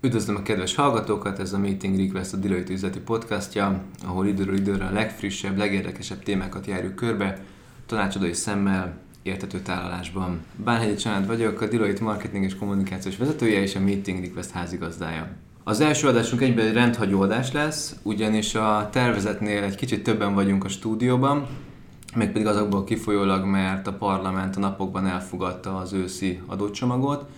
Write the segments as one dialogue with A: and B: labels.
A: Üdvözlöm a kedves hallgatókat, ez a Meeting Request a Deloitte üzleti podcastja, ahol időről időre a legfrissebb, legérdekesebb témákat járjuk körbe, tanácsadói szemmel, értető tálalásban. Bánhegyi Csanád vagyok, a Deloitte marketing és kommunikációs vezetője és a Meeting Request házigazdája. Az első adásunk egyben egy rendhagyó adás lesz, ugyanis a tervezetnél egy kicsit többen vagyunk a stúdióban, mégpedig azokból kifolyólag, mert a parlament a napokban elfogadta az őszi adócsomagot,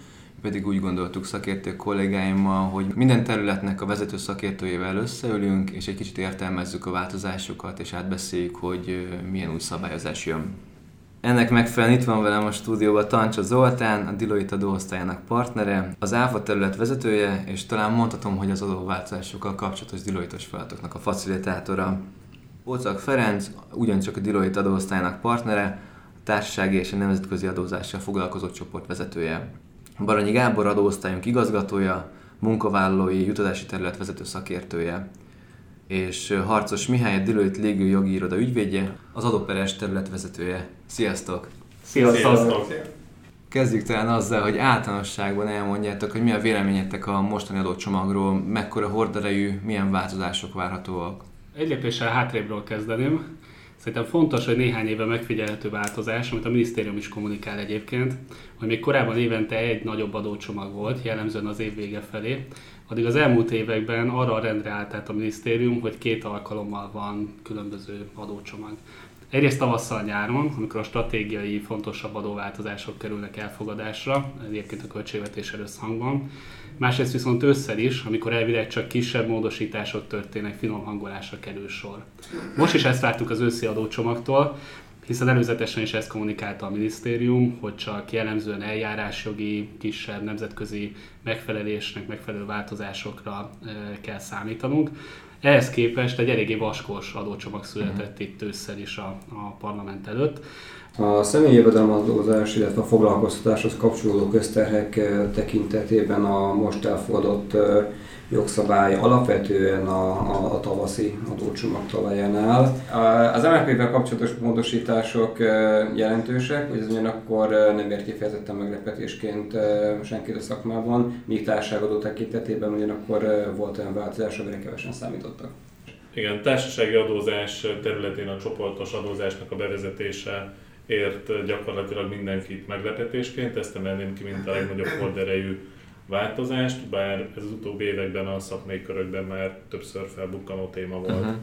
A: pedig úgy gondoltuk szakértő kollégáimmal, hogy minden területnek a vezető szakértőjével összeülünk, és egy kicsit értelmezzük a változásokat, és átbeszéljük, hogy milyen új szabályozás jön. Ennek megfelelően itt van velem a stúdióban Tancsa Zoltán, a Deloitte adóosztályának partnere, az ÁFA terület vezetője, és talán mondhatom, hogy az adóváltozásokkal kapcsolatos Deloitte-os feladatoknak a facilitátora. Ócak Ferenc, ugyancsak a Deloitte adóosztályának partnere, a társasági és a nemzetközi adózással foglalkozó csoport vezetője. Baranyi Gábor adóosztályunk igazgatója, munkavállalói jutatási terület vezető szakértője, és Harcos Mihály, a Deloitte légő jogi iroda ügyvédje, az adóperes terület vezetője. Sziasztok!
B: Sziasztok! Sziasztok.
A: Kezdjük talán azzal, hogy általánosságban elmondjátok, hogy mi a véleményetek a mostani adócsomagról, mekkora horderejű, milyen változások várhatóak.
B: Egy lépéssel hátrébről kezdeném. Szerintem fontos, hogy néhány éve megfigyelhető változás, amit a minisztérium is kommunikál egyébként, hogy még korábban évente egy nagyobb adócsomag volt, jellemzően az év vége felé, addig az elmúlt években arra rendre állt át a minisztérium, hogy két alkalommal van különböző adócsomag. Egyrészt tavasszal nyáron, amikor a stratégiai fontosabb adóváltozások kerülnek elfogadásra, egyébként a költségvetés összhangban, másrészt viszont ősszel is, amikor elvileg csak kisebb módosítások történnek, finom hangolásra kerül sor. Most is ezt vártuk az őszi adócsomagtól, hiszen előzetesen is ezt kommunikálta a minisztérium, hogy csak jellemzően eljárásjogi, kisebb nemzetközi megfelelésnek, megfelelő változásokra kell számítanunk. Ehhez képest egy eléggé vaskos adócsomag született uh-huh. itt ősszel is a, a parlament előtt.
C: A személyi jövedelmadózás, illetve a foglalkoztatáshoz kapcsolódó közterhek tekintetében a most elfogadott jogszabály alapvetően a, a, a tavaszi adócsomag talaján áll. Az MLP-vel kapcsolatos módosítások jelentősek, hogy ez ugyanakkor nem ér kifejezetten meglepetésként senkit a szakmában, míg társadalmadó tekintetében ugyanakkor volt olyan változás, amire kevesen számítottak.
D: Igen, társasági adózás területén a csoportos adózásnak a bevezetése ért gyakorlatilag mindenkit meglepetésként, ezt emelném ki, mint a legnagyobb horderejű változást, bár ez az utóbbi években a szakmai körökben már többször felbukkanó téma volt. Uh-huh.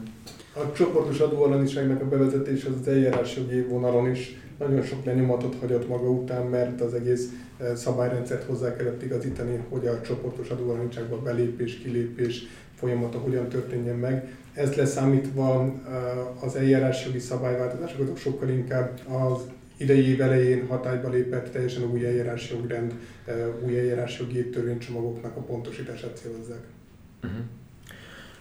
E: A csoportos adóalaniságnak a bevezetése az eljárásjogi vonalon is nagyon sok lenyomatot hagyott maga után, mert az egész szabályrendszert hozzá kellett igazítani, hogy a csoportos adóalaniságba belépés, kilépés folyamata hogyan történjen meg. Ez leszámítva e, az eljárásjogi szabályváltozások azok sokkal inkább az idei év elején hatályba lépett teljesen új eljárásjogrend, új eljárásjogi törvénycsomagoknak a pontosítását célozzák. Uh-huh.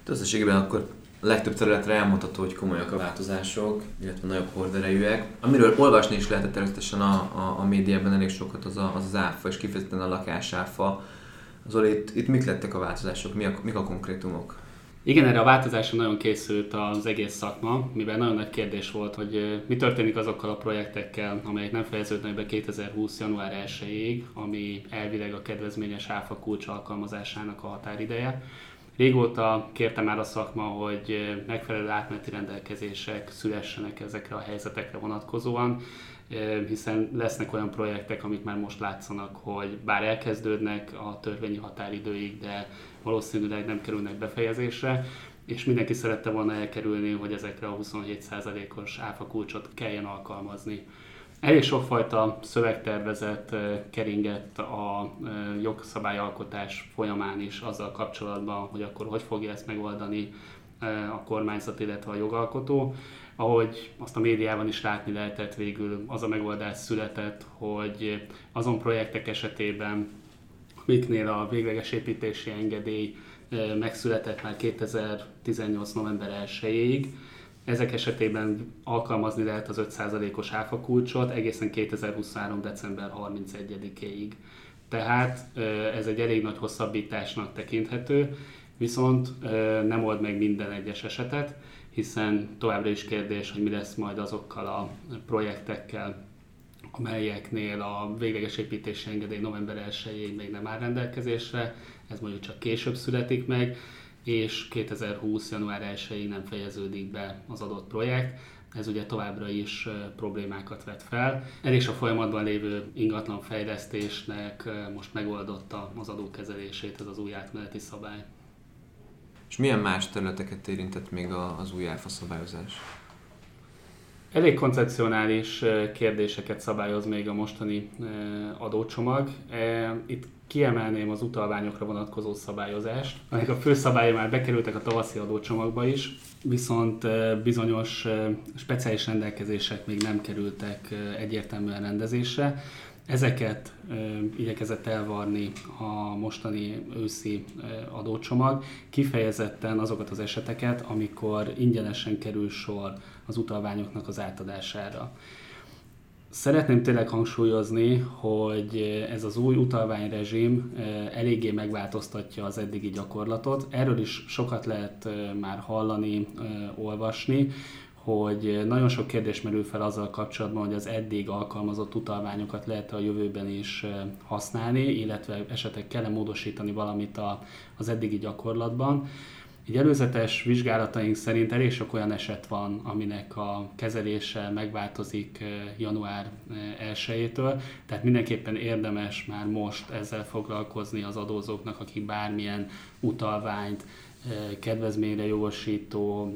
A: Összességében akkor legtöbb területre elmondható, hogy komolyak a változások, illetve nagyobb horderejűek. Amiről olvasni is lehetett természetesen a, a, a médiában elég sokat az a, az, az áfa, és kifejezetten a lakásáfa. Zoli, itt, itt mik lettek a változások, mi a, mik a konkrétumok?
B: Igen, erre a változásra nagyon készült az egész szakma, mivel nagyon nagy kérdés volt, hogy mi történik azokkal a projektekkel, amelyek nem fejeződnek be 2020. január 1-ig, ami elvileg a kedvezményes áfa kulcs alkalmazásának a határideje. Régóta kérte már a szakma, hogy megfelelő átmeneti rendelkezések szülessenek ezekre a helyzetekre vonatkozóan, hiszen lesznek olyan projektek, amik már most látszanak, hogy bár elkezdődnek a törvényi határidőig, de valószínűleg nem kerülnek befejezésre, és mindenki szerette volna elkerülni, hogy ezekre a 27%-os áfa kulcsot kelljen alkalmazni. Elég sokfajta szövegtervezet keringett a jogszabályalkotás folyamán is azzal kapcsolatban, hogy akkor hogy fogja ezt megoldani a kormányzat, illetve a jogalkotó. Ahogy azt a médiában is látni lehetett, végül az a megoldás született, hogy azon projektek esetében, amiknél a végleges építési engedély megszületett már 2018. november 1-ig, ezek esetében alkalmazni lehet az 5%-os áfa kulcsot egészen 2023. december 31-ig. Tehát ez egy elég nagy hosszabbításnak tekinthető, viszont nem old meg minden egyes esetet, hiszen továbbra is kérdés, hogy mi lesz majd azokkal a projektekkel, amelyeknél a végleges építési engedély november 1-ig még nem áll rendelkezésre, ez mondjuk csak később születik meg, és 2020. január 1-ig nem fejeződik be az adott projekt. Ez ugye továbbra is problémákat vet fel. El is a folyamatban lévő ingatlan fejlesztésnek most megoldotta az adókezelését ez az új átmeneti szabály.
A: És milyen más területeket érintett még az új áfa szabályozás?
B: Elég koncepcionális kérdéseket szabályoz még a mostani adócsomag. Itt kiemelném az utalványokra vonatkozó szabályozást, amelyek a fő szabálya már bekerültek a tavaszi adócsomagba is, viszont bizonyos speciális rendelkezések még nem kerültek egyértelműen rendezésre. Ezeket e, igyekezett elvarni a mostani őszi adócsomag, kifejezetten azokat az eseteket, amikor ingyenesen kerül sor az utalványoknak az átadására. Szeretném tényleg hangsúlyozni, hogy ez az új utalványrezsim eléggé megváltoztatja az eddigi gyakorlatot. Erről is sokat lehet már hallani, olvasni, hogy nagyon sok kérdés merül fel azzal kapcsolatban, hogy az eddig alkalmazott utalványokat lehet a jövőben is használni, illetve esetleg kell módosítani valamit az eddigi gyakorlatban. Egy előzetes vizsgálataink szerint elég sok olyan eset van, aminek a kezelése megváltozik január 1-től, tehát mindenképpen érdemes már most ezzel foglalkozni az adózóknak, akik bármilyen utalványt, kedvezményre jogosító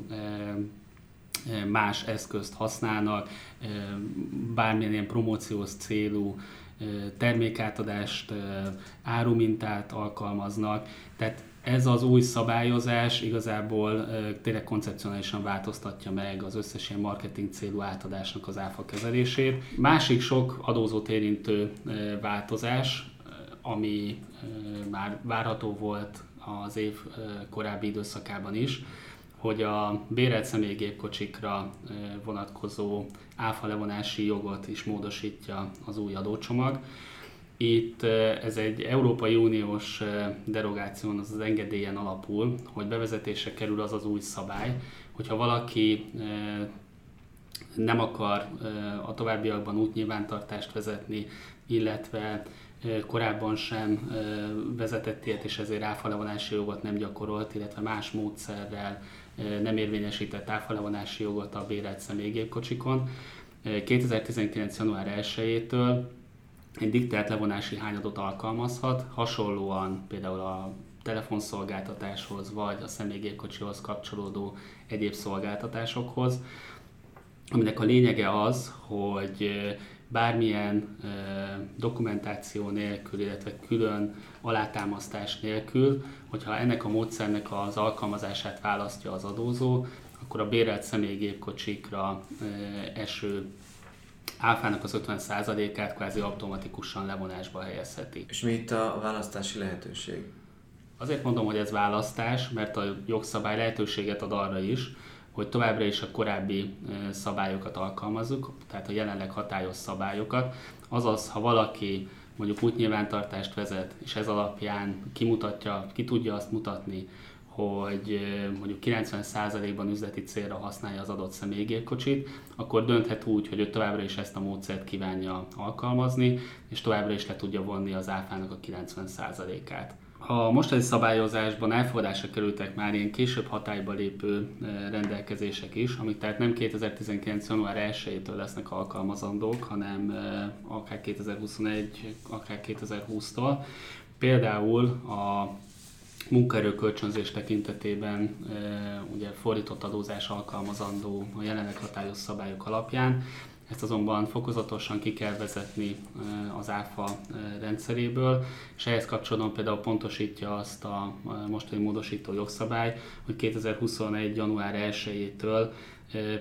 B: más eszközt használnak, bármilyen ilyen promóciós célú termékátadást, árumintát alkalmaznak. Tehát ez az új szabályozás igazából tényleg koncepcionálisan változtatja meg az összes ilyen marketing célú átadásnak az áfa kezelését. Másik sok adózót érintő változás, ami már várható volt az év korábbi időszakában is, hogy a bérelt személygépkocsikra vonatkozó áfa levonási jogot is módosítja az új adócsomag. Itt ez egy Európai Uniós derogáción, az az engedélyen alapul, hogy bevezetése kerül az az új szabály, hogyha valaki nem akar a továbbiakban útnyilvántartást vezetni, illetve korábban sem vezetett ilyet, és ezért áfalevonási jogot nem gyakorolt, illetve más módszerrel nem érvényesített áfalevonási jogot a bérelt személygépkocsikon. 2019. január 1-től egy diktált levonási hányadot alkalmazhat, hasonlóan például a telefonszolgáltatáshoz vagy a személygépkocsihoz kapcsolódó egyéb szolgáltatásokhoz, aminek a lényege az, hogy bármilyen dokumentáció nélkül, illetve külön alátámasztás nélkül, hogyha ennek a módszernek az alkalmazását választja az adózó, akkor a bérelt személygépkocsikra eső áfának az 50%-át kvázi automatikusan levonásba helyezheti.
A: És mi itt a választási lehetőség?
B: Azért mondom, hogy ez választás, mert a jogszabály lehetőséget ad arra is, hogy továbbra is a korábbi szabályokat alkalmazzuk, tehát a jelenleg hatályos szabályokat. Azaz, ha valaki mondjuk útnyilvántartást vezet, és ez alapján kimutatja, ki tudja azt mutatni, hogy mondjuk 90%-ban üzleti célra használja az adott személygépkocsit, akkor dönthet úgy, hogy ő továbbra is ezt a módszert kívánja alkalmazni, és továbbra is le tudja vonni az áfának a 90%-át. A mostani szabályozásban elfogadásra kerültek már ilyen később hatályba lépő rendelkezések is, amik tehát nem 2019. január 1-től lesznek alkalmazandók, hanem akár 2021, akár 2020-tól. Például a munkaerőkölcsönzés tekintetében ugye fordított adózás alkalmazandó a jelenleg hatályos szabályok alapján. Ezt azonban fokozatosan ki kell vezetni az ÁFA rendszeréből, és ehhez kapcsolatban például pontosítja azt a mostani módosító jogszabály, hogy 2021. január 1-től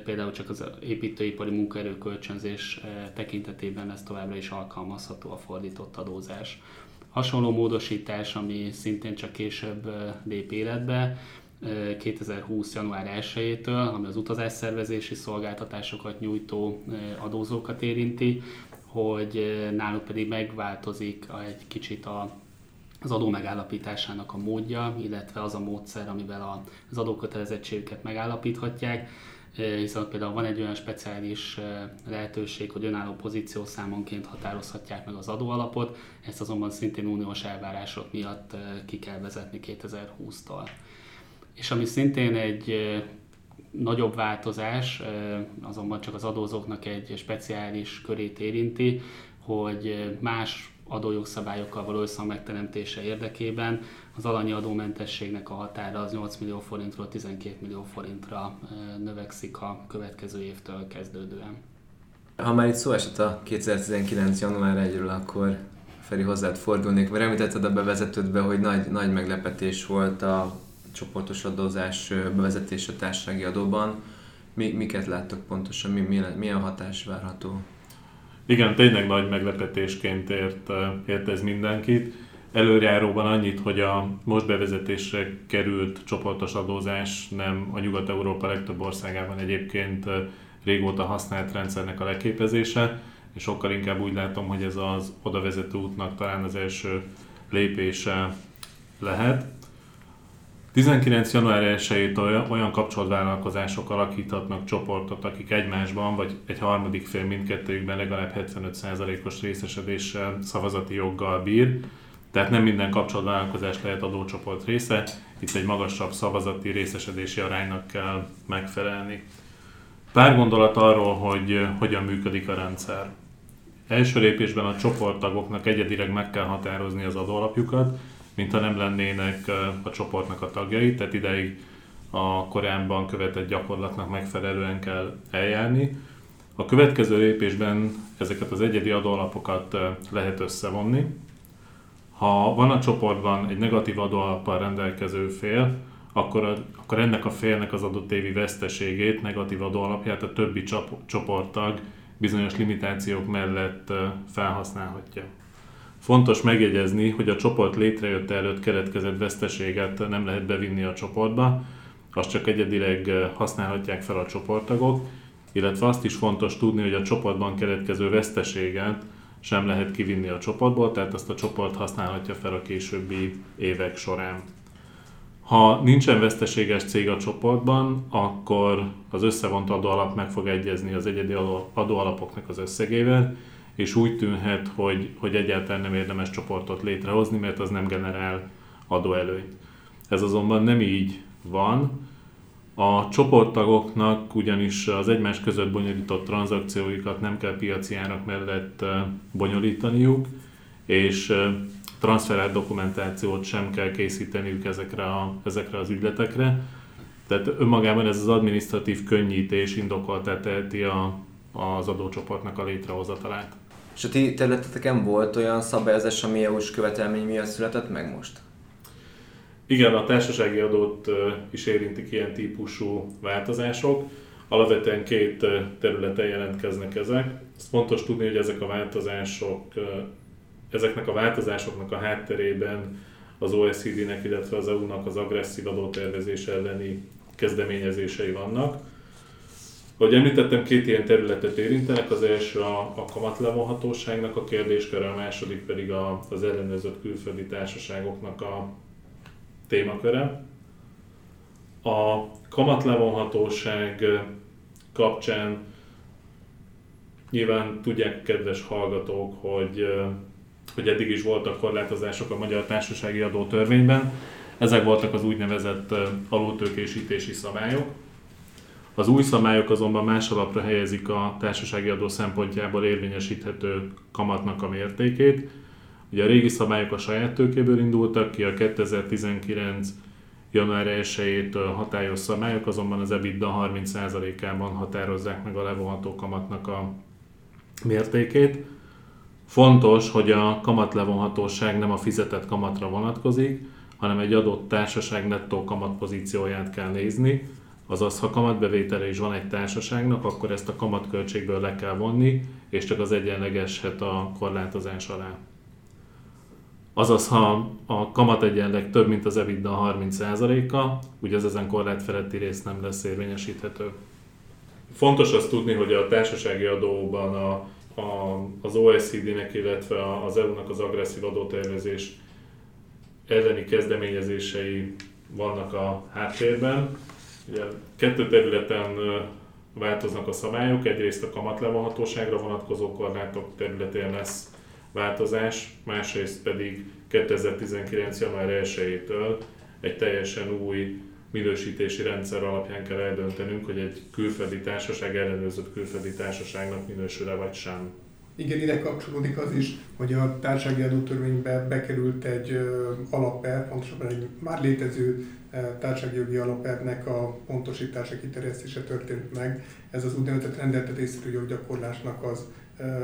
B: például csak az építőipari munkaerőkölcsönzés tekintetében lesz továbbra is alkalmazható a fordított adózás. Hasonló módosítás, ami szintén csak később lép életbe, 2020. január 1-től, ami az utazásszervezési szolgáltatásokat nyújtó adózókat érinti, hogy náluk pedig megváltozik egy kicsit a, az adó megállapításának a módja, illetve az a módszer, amivel az adókötelezettségüket megállapíthatják. hiszen például van egy olyan speciális lehetőség, hogy önálló pozíciószámonként határozhatják meg az adóalapot, ezt azonban szintén uniós elvárások miatt ki kell vezetni 2020-tól. És ami szintén egy nagyobb változás, azonban csak az adózóknak egy speciális körét érinti, hogy más adójogszabályokkal való összhang megteremtése érdekében az alanyi adómentességnek a határa az 8 millió forintról 12 millió forintra növekszik a következő évtől kezdődően.
A: Ha már itt szó esett a 2019. január 1-ről, akkor Feri hozzád fordulnék, mert említetted a bevezetődbe, hogy nagy, nagy meglepetés volt a csoportos adózás bevezetése társasági adóban. Mi, miket láttok pontosan, mi, milyen, milyen hatás várható?
D: Igen, tényleg nagy meglepetésként ért, ért ez mindenkit. Előjáróban annyit, hogy a most bevezetésre került csoportos adózás nem a Nyugat-Európa legtöbb országában egyébként régóta használt rendszernek a leképezése, és sokkal inkább úgy látom, hogy ez az oda vezető útnak talán az első lépése lehet. 19. január 1-től olyan kapcsolatvállalkozások alakíthatnak csoportot, akik egymásban vagy egy harmadik fél mindkettőjükben legalább 75%-os részesedéssel, szavazati joggal bír. Tehát nem minden kapcsolatvállalkozás lehet adócsoport része, itt egy magasabb szavazati részesedési aránynak kell megfelelni. Pár gondolat arról, hogy hogyan működik a rendszer. Első lépésben a csoporttagoknak egyedileg meg kell határozni az adóalapjukat, mintha nem lennének a csoportnak a tagjai, tehát ideig a korábban követett gyakorlatnak megfelelően kell eljárni. A következő lépésben ezeket az egyedi adóalapokat lehet összevonni. Ha van a csoportban egy negatív adóalappal rendelkező fél, akkor, a, akkor ennek a félnek az adott évi veszteségét, negatív adóalapját a többi csoporttag bizonyos limitációk mellett felhasználhatja. Fontos megjegyezni, hogy a csoport létrejötte előtt keletkezett veszteséget nem lehet bevinni a csoportba, azt csak egyedileg eh, használhatják fel a csoporttagok, illetve azt is fontos tudni, hogy a csoportban keletkező veszteséget sem lehet kivinni a csoportból, tehát azt a csoport használhatja fel a későbbi évek során. Ha nincsen veszteséges cég a csoportban, akkor az összevont adóalap meg fog egyezni az egyedi adóalapoknak az összegével, és úgy tűnhet, hogy, hogy egyáltalán nem érdemes csoportot létrehozni, mert az nem generál adóelőnyt. Ez azonban nem így van. A csoporttagoknak ugyanis az egymás között bonyolított tranzakcióikat nem kell piaci árak mellett bonyolítaniuk, és transferált dokumentációt sem kell készíteniük ezekre, a, ezekre az ügyletekre. Tehát önmagában ez az administratív könnyítés indokoltá teheti a, az adócsoportnak a létrehozatalát.
A: És a ti területeteken volt olyan szabályozás, ami EU-s követelmény miatt született meg most?
D: Igen, a társasági adót is érintik ilyen típusú változások. Alapvetően két területen jelentkeznek ezek. Ez fontos tudni, hogy ezek a változások, ezeknek a változásoknak a hátterében az OECD-nek, illetve az EU-nak az agresszív adótervezés elleni kezdeményezései vannak. Ahogy említettem, két ilyen területet érintenek, az első a, a kamatlevonhatóságnak a kérdésköre, a második pedig a, az ellenőrzött külföldi társaságoknak a témaköre. A kamatlevonhatóság kapcsán nyilván tudják kedves hallgatók, hogy, hogy eddig is voltak korlátozások a Magyar Társasági Adó törvényben. Ezek voltak az úgynevezett alultőkésítési szabályok az új szabályok azonban más alapra helyezik a társasági adó szempontjából érvényesíthető kamatnak a mértékét. Ugye a régi szabályok a saját tőkéből indultak ki, a 2019 január 1-től hatályos szabályok azonban az EBITDA 30%-ában határozzák meg a levonható kamatnak a mértékét. Fontos, hogy a kamatlevonhatóság nem a fizetett kamatra vonatkozik, hanem egy adott társaság nettó kamatpozícióját kell nézni, Azaz, ha kamatbevétele is van egy társaságnak, akkor ezt a kamatköltségből le kell vonni, és csak az egyenlegeshet a korlátozás alá. Azaz, ha a kamat egyenleg több, mint az EBITDA 30%-a, ugye az ezen korlát feletti rész nem lesz érvényesíthető. Fontos azt tudni, hogy a társasági adóban a, a, az OECD-nek, illetve az EU-nak az agresszív adótervezés elleni kezdeményezései vannak a háttérben. Ugye kettő területen változnak a szabályok. Egyrészt a kamatlevonhatóságra vonatkozó korlátok területén lesz változás, másrészt pedig 2019. január 1-től egy teljesen új minősítési rendszer alapján kell eldöntenünk, hogy egy külföldi társaság ellenőrzött külföldi társaságnak minősül-e vagy sem.
E: Igen, ide kapcsolódik az is, hogy a társasági adótörvénybe bekerült egy alapelv, pontosabban egy már létező társasági jogi alapelvnek a pontosítása, kiterjesztése történt meg. Ez az úgynevezett rendeltet észszerű joggyakorlásnak az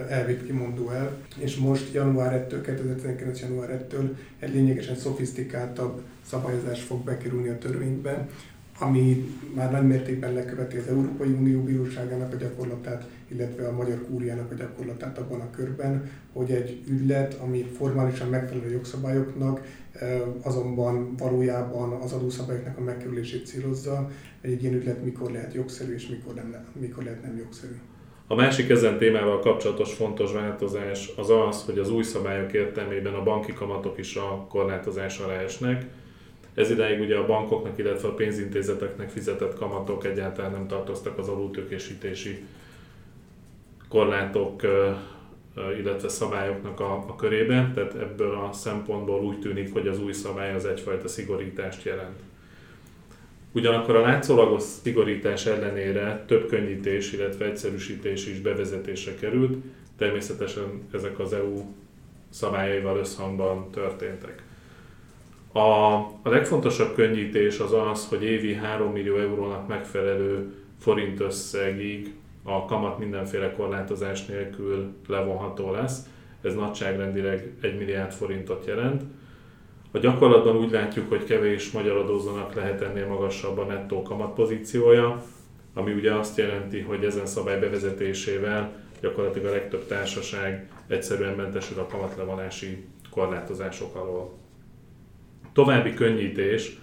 E: elvét kimondó el, és most január 1-től, 2019. január 1-től egy lényegesen szofisztikáltabb szabályozás fog bekerülni a törvénybe, ami már nagy mértékben leköveti az Európai Unió Bíróságának a gyakorlatát, illetve a Magyar Kúriának a gyakorlatát abban a körben, hogy egy ügylet, ami formálisan megfelel a jogszabályoknak, azonban valójában az adószabályoknak a megkerülését célozza, egy ilyen ügylet mikor lehet jogszerű és mikor, nem, mikor lehet nem jogszerű.
D: A másik ezen témával kapcsolatos fontos változás az az, hogy az új szabályok értelmében a banki kamatok is a korlátozás alá esnek. Ez ideig ugye a bankoknak, illetve a pénzintézeteknek fizetett kamatok egyáltalán nem tartoztak az alultőkésítési korlátok, illetve szabályoknak a, a körében, tehát ebből a szempontból úgy tűnik, hogy az új szabály az egyfajta szigorítást jelent. Ugyanakkor a látszólagos szigorítás ellenére több könnyítés, illetve egyszerűsítés is bevezetésre került, természetesen ezek az EU szabályaival összhangban történtek. A, a legfontosabb könnyítés az az, hogy évi 3 millió eurónak megfelelő forint összegig a kamat mindenféle korlátozás nélkül levonható lesz. Ez nagyságrendileg 1 milliárd forintot jelent a gyakorlatban úgy látjuk, hogy kevés magyar adózónak lehet ennél magasabb a nettó kamat pozíciója, ami ugye azt jelenti, hogy ezen szabály bevezetésével gyakorlatilag a legtöbb társaság egyszerűen mentesül a kamatlevonási korlátozások alól. További könnyítés,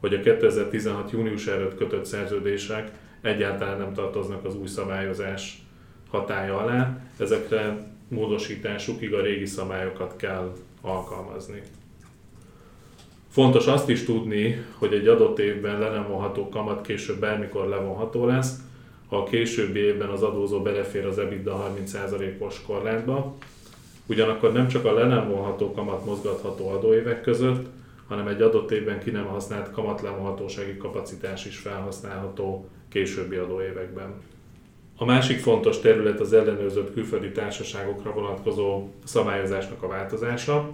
D: hogy a 2016. június előtt kötött szerződések egyáltalán nem tartoznak az új szabályozás hatája alá, ezekre módosításukig a régi szabályokat kell alkalmazni. Fontos azt is tudni, hogy egy adott évben le nem vonható kamat később bármikor levonható lesz, ha a későbbi évben az adózó belefér az EBITDA 30%-os korlátba. Ugyanakkor nem csak a le nem vonható kamat mozgatható adóévek között, hanem egy adott évben ki nem használt kamatlevonhatósági kapacitás is felhasználható későbbi adóévekben. A másik fontos terület az ellenőrzött külföldi társaságokra vonatkozó szabályozásnak a változása.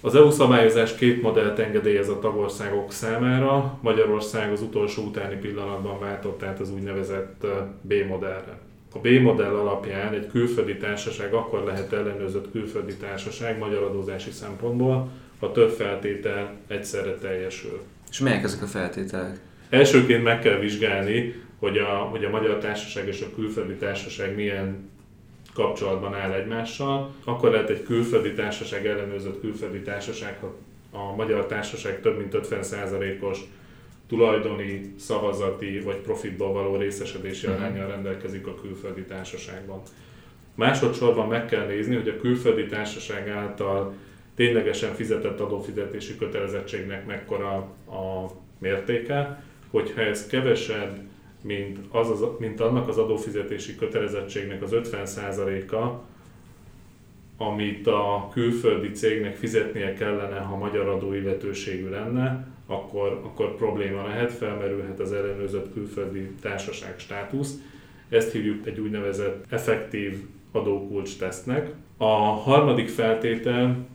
D: Az EU szabályozás két modellt engedélyez a tagországok számára, Magyarország az utolsó utáni pillanatban váltott át az úgynevezett B modellre. A B modell alapján egy külföldi társaság akkor lehet ellenőrzött külföldi társaság magyar adózási szempontból, ha több feltétel egyszerre teljesül.
A: És melyek ezek a feltételek?
D: Elsőként meg kell vizsgálni, hogy a, hogy a magyar társaság és a külföldi társaság milyen kapcsolatban áll egymással, akkor lehet egy külföldi társaság, ellenőrzött külföldi társaság, ha a magyar társaság több mint 50%-os tulajdoni, szavazati vagy profitból való részesedési uh-huh. arányjal rendelkezik a külföldi társaságban. Másodszorban meg kell nézni, hogy a külföldi társaság által ténylegesen fizetett adófizetési kötelezettségnek mekkora a mértéke, hogyha ez kevesebb, mint, az az, mint annak az adófizetési kötelezettségnek az 50%-a, amit a külföldi cégnek fizetnie kellene, ha magyar adóilletőségű lenne, akkor, akkor probléma lehet, felmerülhet az ellenőrzött külföldi társaság státusz. Ezt hívjuk egy úgynevezett effektív adókulcs tesztnek. A harmadik feltétel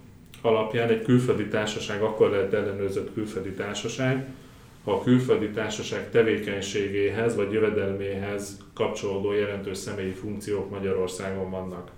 D: alapján egy külföldi társaság akkor lehet ellenőrzött külföldi társaság, ha a külföldi társaság tevékenységéhez vagy jövedelméhez kapcsolódó jelentős személyi funkciók Magyarországon vannak.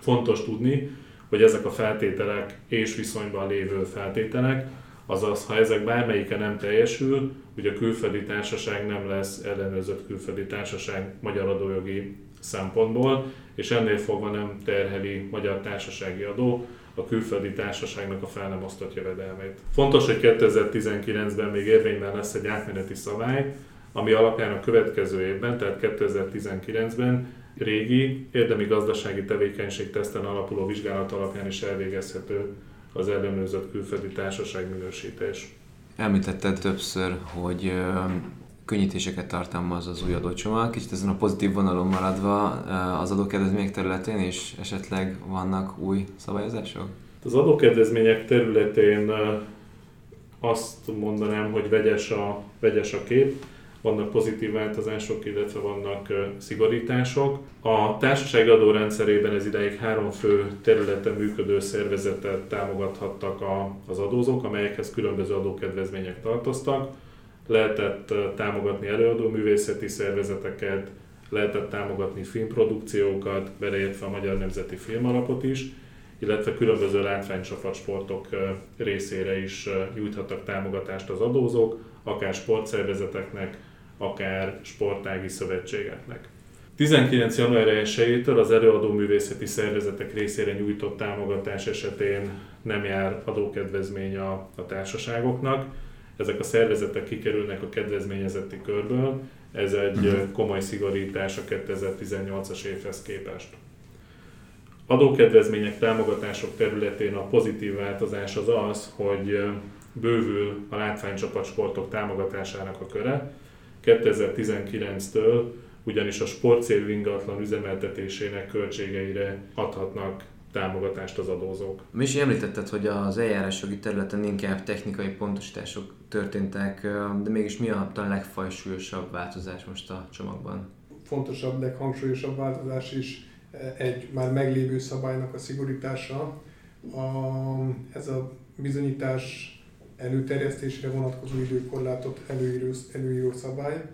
D: Fontos tudni, hogy ezek a feltételek és viszonyban lévő feltételek, azaz ha ezek bármelyike nem teljesül, ugye a külföldi társaság nem lesz ellenőrzött külföldi társaság magyar adójogi szempontból, és ennél fogva nem terheli magyar társasági adó, a külföldi társaságnak a fel nem osztott jövedelmét. Fontos, hogy 2019-ben még érvényben lesz egy átmeneti szabály, ami alapján a következő évben, tehát 2019-ben régi érdemi gazdasági tevékenység teszten alapuló vizsgálat alapján is elvégezhető az ellenőrzött külföldi társaság minősítés.
A: Említetted többször, hogy könnyítéseket tartalmaz az új adócsomag. Kicsit ezen a pozitív vonalon maradva az adókedvezmények területén is esetleg vannak új szabályozások?
D: Az adókedvezmények területén azt mondanám, hogy vegyes a, vegyes a kép vannak pozitív változások, illetve vannak szigorítások. A társasági adórendszerében ez ideig három fő területen működő szervezetet támogathattak az adózók, amelyekhez különböző adókedvezmények tartoztak. Lehetett támogatni előadóművészeti szervezeteket, lehetett támogatni filmprodukciókat, beleértve a Magyar Nemzeti Filmalapot is, illetve különböző látványcsapatsportok részére is nyújthattak támogatást az adózók, akár sportszervezeteknek, akár sportági szövetségeknek. 19. január 1-től az előadó művészeti szervezetek részére nyújtott támogatás esetén nem jár adókedvezmény a, a társaságoknak. Ezek a szervezetek kikerülnek a kedvezményezeti körből, ez egy uh-huh. komoly szigorítás a 2018-as évhez képest. Adókedvezmények, támogatások területén a pozitív változás az az, hogy bővül a látványcsapatsportok támogatásának a köre, 2019-től ugyanis a sportcélú ingatlan üzemeltetésének költségeire adhatnak támogatást az adózók.
A: Mi is említetted, hogy az eljárásjogi területen inkább technikai pontosítások történtek, de mégis mi a talán legfajsúlyosabb változás most a csomagban?
E: Fontosabb, leghangsúlyosabb változás is egy már meglévő szabálynak a szigorítása. A, ez a bizonyítás előterjesztésre vonatkozó időkorlátot előíró, előíró szabály.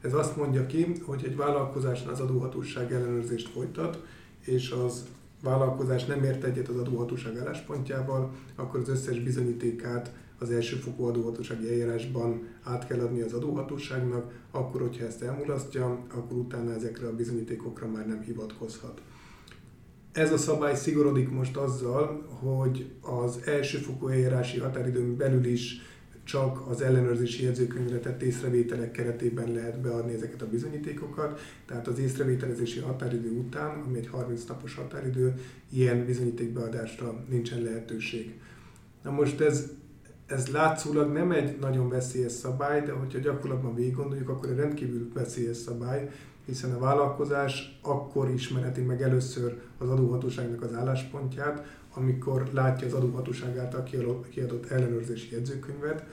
E: Ez azt mondja ki, hogy egy vállalkozásnál az adóhatóság ellenőrzést folytat, és az vállalkozás nem ért egyet az adóhatóság álláspontjával, akkor az összes bizonyítékát az elsőfokú adóhatósági eljárásban át kell adni az adóhatóságnak, akkor, hogyha ezt elmulasztja, akkor utána ezekre a bizonyítékokra már nem hivatkozhat. Ez a szabály szigorodik most azzal, hogy az elsőfokú eljárási határidőn belül is csak az ellenőrzési jegyzőkönyvre tett észrevételek keretében lehet beadni ezeket a bizonyítékokat, tehát az észrevételezési határidő után, ami egy 30 napos határidő, ilyen bizonyítékbeadásra nincsen lehetőség. Na most ez, ez látszólag nem egy nagyon veszélyes szabály, de hogyha gyakorlatban végig gondoljuk, akkor egy rendkívül veszélyes szabály, hiszen a vállalkozás akkor ismerheti meg először az adóhatóságnak az álláspontját, amikor látja az adóhatóság által kiadott ellenőrzési jegyzőkönyvet.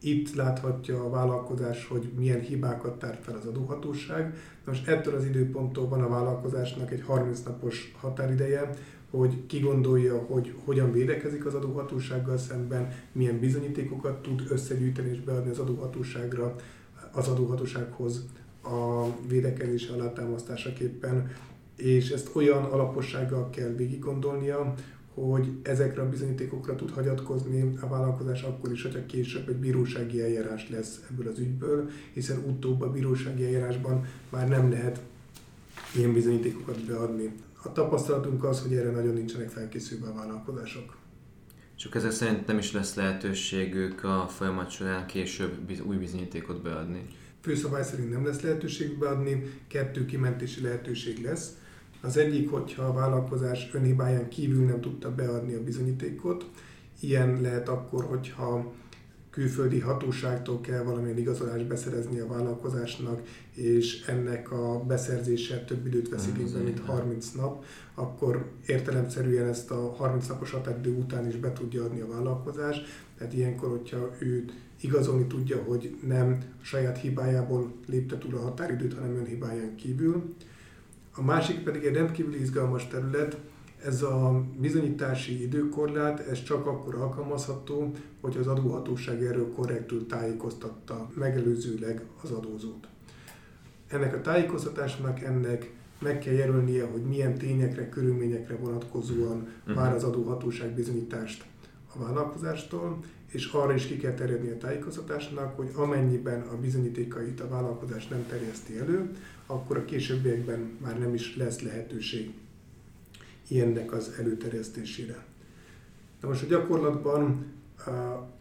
E: Itt láthatja a vállalkozás, hogy milyen hibákat tárt fel az adóhatóság. Most ettől az időponttól van a vállalkozásnak egy 30 napos határideje, hogy kigondolja, hogy hogyan védekezik az adóhatósággal szemben, milyen bizonyítékokat tud összegyűjteni és beadni az adóhatóságra, az adóhatósághoz a védekezés alátámasztásaképpen, és ezt olyan alapossággal kell végig gondolnia, hogy ezekre a bizonyítékokra tud hagyatkozni a vállalkozás akkor is, hogyha később egy bírósági eljárás lesz ebből az ügyből, hiszen utóbb a bírósági eljárásban már nem lehet ilyen bizonyítékokat beadni. A tapasztalatunk az, hogy erre nagyon nincsenek felkészülve a vállalkozások.
A: Csak ezek szerint nem is lesz lehetőségük a folyamat során később új bizonyítékot beadni
E: főszabály szerint nem lesz lehetőség beadni, kettő kimentési lehetőség lesz. Az egyik, hogyha a vállalkozás önhibáján kívül nem tudta beadni a bizonyítékot, ilyen lehet akkor, hogyha külföldi hatóságtól kell valamilyen igazolást beszerezni a vállalkozásnak, és ennek a beszerzése több időt vesz igénybe, mint 30 nap, akkor értelemszerűen ezt a 30 napos határidő után is be tudja adni a vállalkozás. Tehát ilyenkor, hogyha ő igazolni tudja, hogy nem saját hibájából lépte túl a határidőt, hanem ön hibáján kívül. A másik pedig egy rendkívül izgalmas terület, ez a bizonyítási időkorlát, ez csak akkor alkalmazható, hogy az adóhatóság erről korrektül tájékoztatta megelőzőleg az adózót. Ennek a tájékoztatásnak ennek meg kell jelölnie, hogy milyen tényekre, körülményekre vonatkozóan uh-huh. vár az adóhatóság bizonyítást a vállalkozástól, és arra is ki kell terjedni a tájékoztatásnak, hogy amennyiben a bizonyítékait a vállalkozás nem terjeszti elő, akkor a későbbiekben már nem is lesz lehetőség ilyennek az előterjesztésére. Na most a gyakorlatban,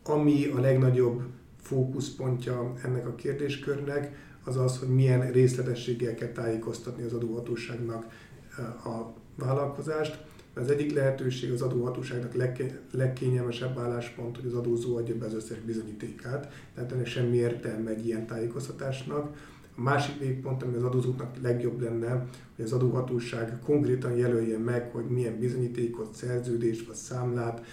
E: ami a legnagyobb fókuszpontja ennek a kérdéskörnek, az az, hogy milyen részletességgel kell tájékoztatni az adóhatóságnak a vállalkozást, Az egyik lehetőség az adóhatóságnak legkényelmesebb álláspont, hogy az adózó adja be az összes bizonyítékát, tehát ennek semmi értelme egy ilyen tájékoztatásnak. A másik végpont, ami az adózóknak legjobb lenne, hogy az adóhatóság konkrétan jelölje meg, hogy milyen bizonyítékot, szerződést vagy számlát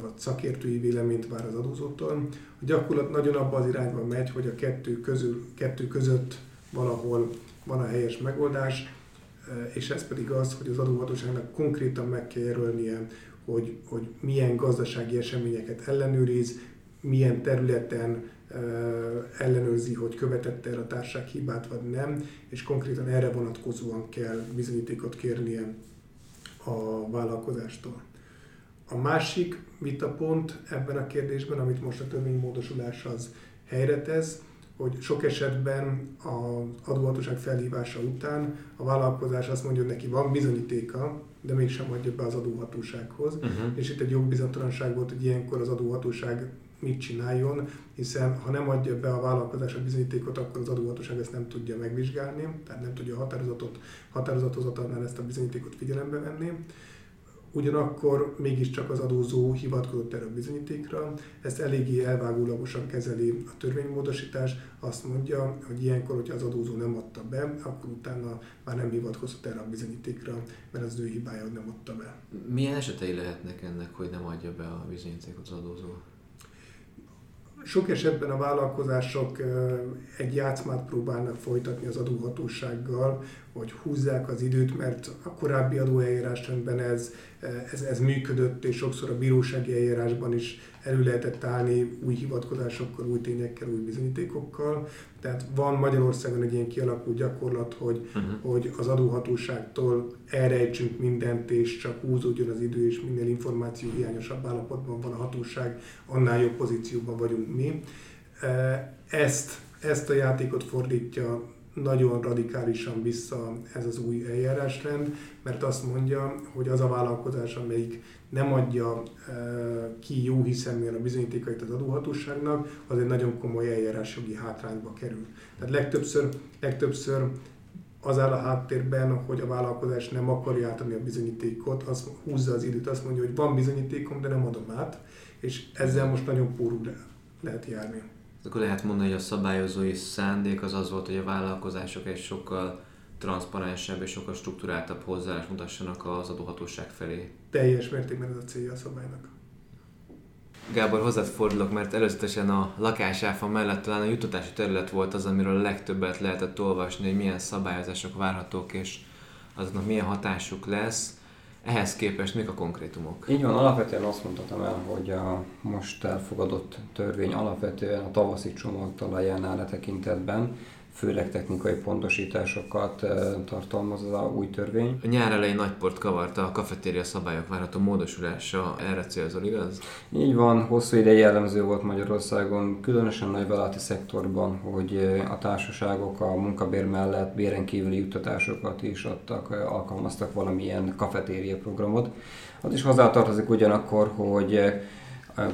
E: vagy szakértői véleményt vár az adózótól. A gyakorlat nagyon abba az irányba megy, hogy a kettő, közül, kettő között valahol van a helyes megoldás, és ez pedig az, hogy az adóhatóságnak konkrétan meg kell jelölnie, hogy, hogy milyen gazdasági eseményeket ellenőriz, milyen területen ellenőrzi, hogy követette el a társaság hibát vagy nem, és konkrétan erre vonatkozóan kell bizonyítékot kérnie a vállalkozástól. A másik vitapont ebben a kérdésben, amit most a törvénymódosulás az helyre tesz, hogy sok esetben az adóhatóság felhívása után a vállalkozás azt mondja, hogy neki van bizonyítéka, de mégsem adja be az adóhatósághoz. Uh-huh. És itt egy jogbizonytalanság volt, hogy ilyenkor az adóhatóság mit csináljon, hiszen ha nem adja be a vállalkozás a bizonyítékot, akkor az adóhatóság ezt nem tudja megvizsgálni, tehát nem tudja a határozatot, határozathozatalnál ezt a bizonyítékot figyelembe venni ugyanakkor mégiscsak az adózó hivatkozott erre a bizonyítékra, ezt eléggé elvágólagosan kezeli a törvénymódosítás, azt mondja, hogy ilyenkor, hogyha az adózó nem adta be, akkor utána már nem hivatkozott erre a bizonyítékra, mert az ő hibája, hogy nem adta be.
A: Milyen esetei lehetnek ennek, hogy nem adja be a bizonyítékot az adózó?
E: Sok esetben a vállalkozások egy játszmát próbálnak folytatni az adóhatósággal, hogy húzzák az időt, mert a korábbi adóeljárásrendben ez, ez, ez működött, és sokszor a bírósági eljárásban is elő lehetett állni új hivatkozásokkal, új tényekkel, új bizonyítékokkal. Tehát van Magyarországon egy ilyen kialakult gyakorlat, hogy, uh-huh. hogy az adóhatóságtól elrejtsünk mindent, és csak húzódjon az idő, és minél információ hiányosabb állapotban van a hatóság, annál jobb pozícióban vagyunk mi. Ezt, ezt a játékot fordítja nagyon radikálisan vissza ez az új eljárásrend, mert azt mondja, hogy az a vállalkozás, amelyik nem adja e, ki jó hiszeműen a bizonyítékait az adóhatóságnak, az egy nagyon komoly eljárásjogi hátrányba kerül. Tehát legtöbbször, legtöbbször az áll a háttérben, hogy a vállalkozás nem akarja átadni a bizonyítékot, az húzza az időt, azt mondja, hogy van bizonyítékom, de nem adom át, és ezzel most nagyon pórul lehet járni
A: akkor lehet mondani, hogy a szabályozói szándék az az volt, hogy a vállalkozások egy sokkal transzparensebb és sokkal struktúráltabb hozzáállást mutassanak az adóhatóság felé.
E: Teljes mértékben ez a célja a szabálynak.
A: Gábor, hozzád fordulok, mert előzetesen a lakásáfa mellett talán a juttatási terület volt az, amiről a legtöbbet lehetett olvasni, hogy milyen szabályozások várhatók, és azoknak milyen hatásuk lesz. Ehhez képest mik a konkrétumok?
C: Így van, alapvetően azt mondhatom el, hogy a most elfogadott törvény alapvetően a tavaszi csomag talaján áll a tekintetben, főleg technikai pontosításokat tartalmaz az a új törvény.
A: A nyár elején nagyport kavarta a kafetéria szabályok várható módosulása, erre célzol, igaz?
C: Így van, hosszú ideig jellemző volt Magyarországon, különösen nagy vállalati szektorban, hogy a társaságok a munkabér mellett béren kívüli juttatásokat is adtak, alkalmaztak valamilyen kafetéria programot. Az is hozzátartozik ugyanakkor, hogy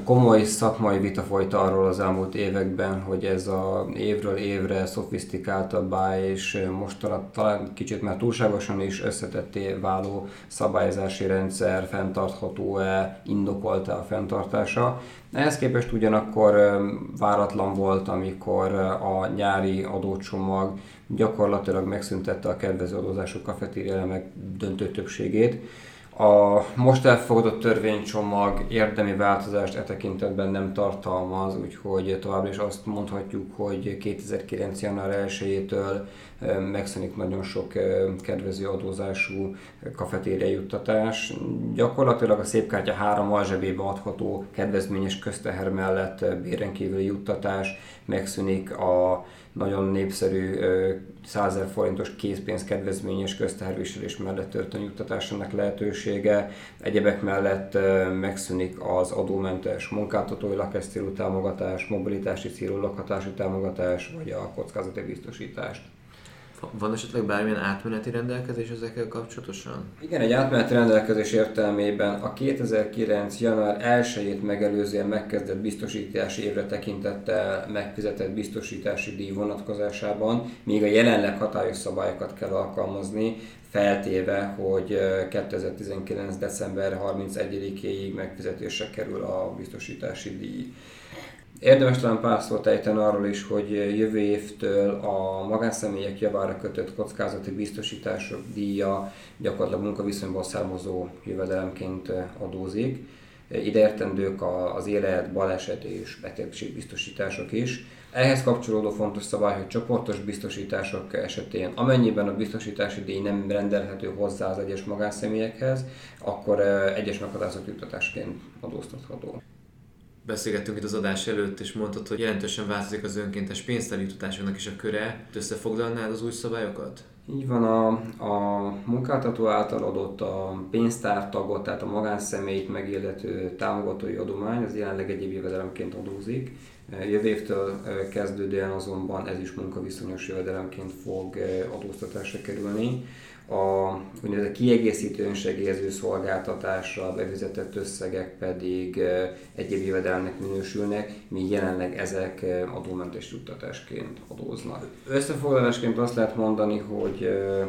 C: Komoly szakmai vita folyt arról az elmúlt években, hogy ez a évről évre szofisztikáltabbá és mostanra talán kicsit már túlságosan is összetetté váló szabályozási rendszer fenntartható-e, indokolta a fenntartása. Ehhez képest ugyanakkor váratlan volt, amikor a nyári adócsomag gyakorlatilag megszüntette a kedvező adózású kafetéria döntő többségét, a most elfogadott törvénycsomag érdemi változást e tekintetben nem tartalmaz, úgyhogy továbbra is azt mondhatjuk, hogy 2009. január 1-től megszűnik nagyon sok kedvező adózású kafetéria juttatás. Gyakorlatilag a szépkártya három alzsebébe adható kedvezményes közteher mellett béren kívüli juttatás megszűnik a nagyon népszerű 100 forintos készpénz kedvezményes közterviselés mellett történő juttatásának lehetősége. Egyebek mellett megszűnik az adómentes munkáltatói lakásszélú támogatás, mobilitási célú lakhatási támogatás, vagy a kockázati biztosítást.
A: Van esetleg bármilyen átmeneti rendelkezés ezekkel kapcsolatosan?
C: Igen, egy átmeneti rendelkezés értelmében a 2009. január 1-ét megelőzően megkezdett biztosítási évre tekintettel megfizetett biztosítási díj vonatkozásában még a jelenleg hatályos szabályokat kell alkalmazni, feltéve, hogy 2019. december 31-éig megfizetésre kerül a biztosítási díj. Érdemes talán pár szót ejteni arról is, hogy jövő évtől a magánszemélyek javára kötött kockázati biztosítások díja gyakorlatilag munkaviszonyból származó jövedelemként adózik. Ide értendők az élet, baleset és betegségbiztosítások is. Ehhez kapcsolódó fontos szabály, hogy csoportos biztosítások esetén, amennyiben a biztosítási díj nem rendelhető hozzá az egyes magánszemélyekhez, akkor egyes meghatározott juttatásként adóztatható.
A: Beszélgettünk itt az adás előtt, és mondtad, hogy jelentősen változik az önkéntes pénztári juttatásoknak is a köre. Összefoglalnád az új szabályokat?
C: Így van, a, a munkáltató által adott a pénztártagot, tehát a magánszemélyt megillető támogatói adomány, az jelenleg egyéb jövedelemként adózik. Jövő évtől kezdődően azonban ez is munkaviszonyos jövedelemként fog adóztatásra kerülni a úgynevezett kiegészítő önsegélyező szolgáltatásra befizetett összegek pedig egyéb jövedelmnek minősülnek, míg jelenleg ezek adómentes juttatásként adóznak. Összefoglalásként azt lehet mondani, hogy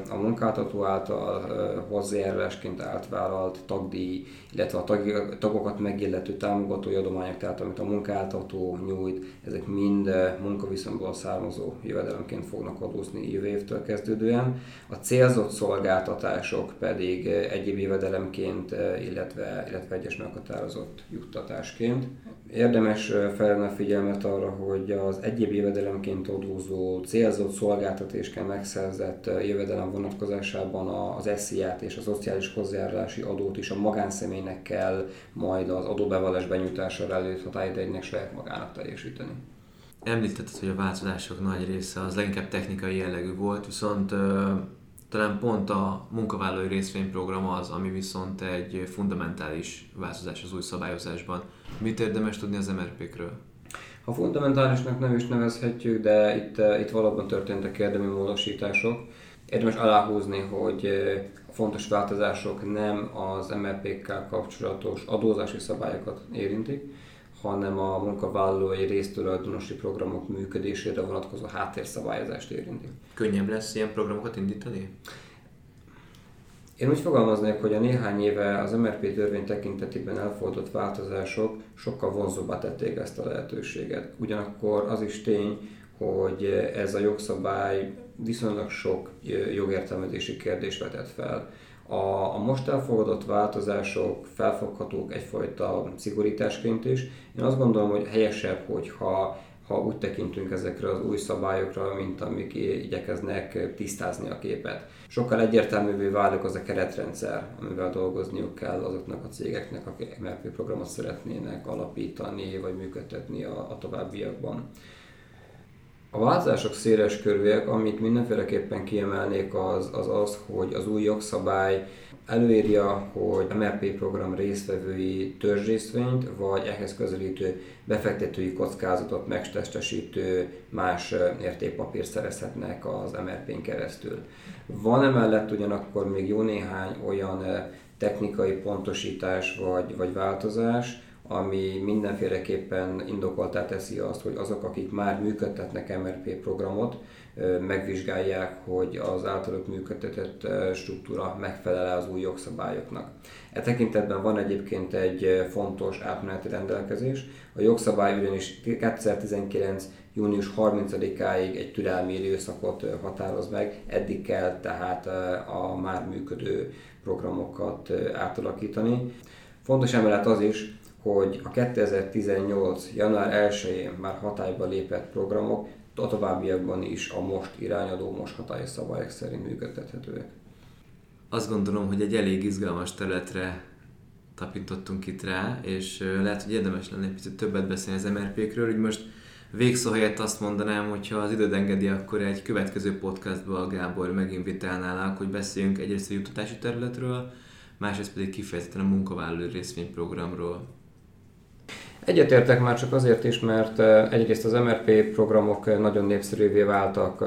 C: a munkáltató által hozzájárulásként átvállalt tagdíj, illetve a tagokat megillető támogatói adományok, tehát amit a munkáltató nyújt, ezek mind munkaviszonyból származó jövedelemként fognak adózni jövő évtől kezdődően. A célzott szolgáltatások pedig egyéb jövedelemként, illetve, illetve egyes meghatározott juttatásként. Érdemes felvenni a figyelmet arra, hogy az egyéb jövedelemként adózó célzott szolgáltatásként megszerzett jövedelem vonatkozásában az SZIA-t és a szociális hozzájárulási adót is a magánszemélynek kell majd az adóbevallás benyújtására előtt határidejének saját magának teljesíteni.
A: Említetted, hogy a változások nagy része az leginkább technikai jellegű volt, viszont talán pont a munkavállalói részvényprogram az, ami viszont egy fundamentális változás az új szabályozásban. Mit érdemes tudni az MRP-kről?
C: A fundamentálisnak nem is nevezhetjük, de itt, eh, itt valóban történtek érdemi módosítások. Érdemes aláhúzni, hogy eh, a fontos változások nem az MRP-kkel kapcsolatos adózási szabályokat érintik, hanem a munkavállalói résztulajdonosi programok működésére vonatkozó háttérszabályozást érinti.
A: Könnyebb lesz ilyen programokat indítani?
C: Én úgy fogalmaznék, hogy a néhány éve az MRP törvény tekintetében elfogadott változások sokkal vonzóbbá tették ezt a lehetőséget. Ugyanakkor az is tény, hogy ez a jogszabály viszonylag sok jogértelmezési kérdést vetett fel. A, a most elfogadott változások felfoghatók egyfajta szigorításként is. Én azt gondolom, hogy helyesebb, hogyha ha úgy tekintünk ezekre az új szabályokra, mint amik igyekeznek tisztázni a képet. Sokkal egyértelművé válik az a keretrendszer, amivel dolgozniuk kell azoknak a cégeknek, akik MRP programot szeretnének alapítani vagy működtetni a, a továbbiakban. A változások széles körűek, amit mindenféleképpen kiemelnék az, az az, hogy az új jogszabály előírja, hogy MRP program résztvevői törzsrészvényt, vagy ehhez közelítő befektetői kockázatot megtestesítő más értékpapírt szerezhetnek az MRP-n keresztül. Van emellett ugyanakkor még jó néhány olyan technikai pontosítás vagy, vagy változás, ami mindenféleképpen indokoltá teszi azt, hogy azok, akik már működtetnek MRP programot, megvizsgálják, hogy az általuk működtetett struktúra megfelel az új jogszabályoknak. E tekintetben van egyébként egy fontos átmeneti rendelkezés. A jogszabály ugyanis 2019 június 30-áig egy türelmi időszakot határoz meg, eddig kell tehát a már működő programokat átalakítani. Fontos emellett az is, hogy a 2018. január 1-én már hatályba lépett programok a továbbiakban is a most irányadó, most hatályos szabályok szerint működtethetőek.
A: Azt gondolom, hogy egy elég izgalmas területre tapintottunk itt rá, és lehet, hogy érdemes lenne egy picit többet beszélni az MRP-kről, hogy most végszó helyett azt mondanám, hogy ha az időd engedi, akkor egy következő podcastban a Gábor meginvitálnálak, hogy beszéljünk egyrészt a juttatási területről, másrészt pedig kifejezetten a munkavállaló részvényprogramról.
C: Egyetértek már csak azért is, mert egyrészt az MRP programok nagyon népszerűvé váltak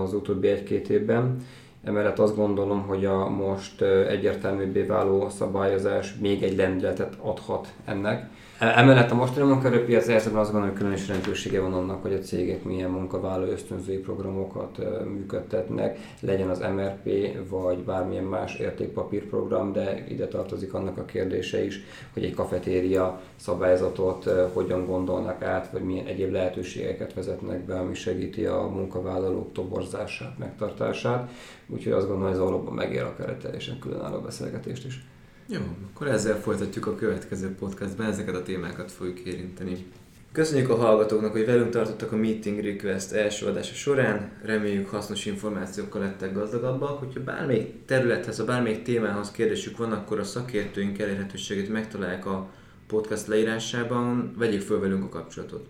C: az utóbbi egy-két évben, Emellett azt gondolom, hogy a most egyértelműbbé váló szabályozás még egy lendületet adhat ennek. Emellett a mostani munkaerőpiac helyzetben azt gondolom, hogy különös jelentősége van annak, hogy a cégek milyen munkavállaló ösztönzői programokat működtetnek, legyen az MRP vagy bármilyen más értékpapírprogram, de ide tartozik annak a kérdése is, hogy egy kafetéria szabályzatot hogyan gondolnak át, vagy milyen egyéb lehetőségeket vezetnek be, ami segíti a munkavállalók toborzását, megtartását. Úgyhogy azt gondolom, hogy ez valóban megér akár egy teljesen különálló beszélgetést is.
A: Jó, akkor ezzel folytatjuk a következő podcastben, ezeket a témákat fogjuk érinteni. Köszönjük a hallgatóknak, hogy velünk tartottak a Meeting Request első adása során. Reméljük hasznos információkkal lettek gazdagabbak. Hogyha bármelyik területhez, a bármelyik témához kérdésük van, akkor a szakértőink elérhetőségét megtalálják a podcast leírásában, vegyék föl velünk a kapcsolatot.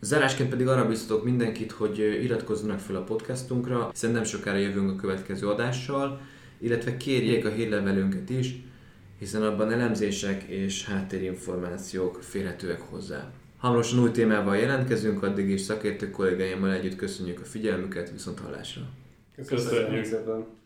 A: Zárásként pedig arra biztatok mindenkit, hogy iratkozzanak fel a podcastunkra, hiszen nem sokára jövünk a következő adással, illetve kérjék a hírlevelünket is, hiszen abban elemzések és háttérinformációk férhetőek hozzá. Hamarosan új témával jelentkezünk, addig is szakértő kollégáimmal együtt köszönjük a figyelmüket, viszont hallásra!
D: Köszönjük! Köszönjük.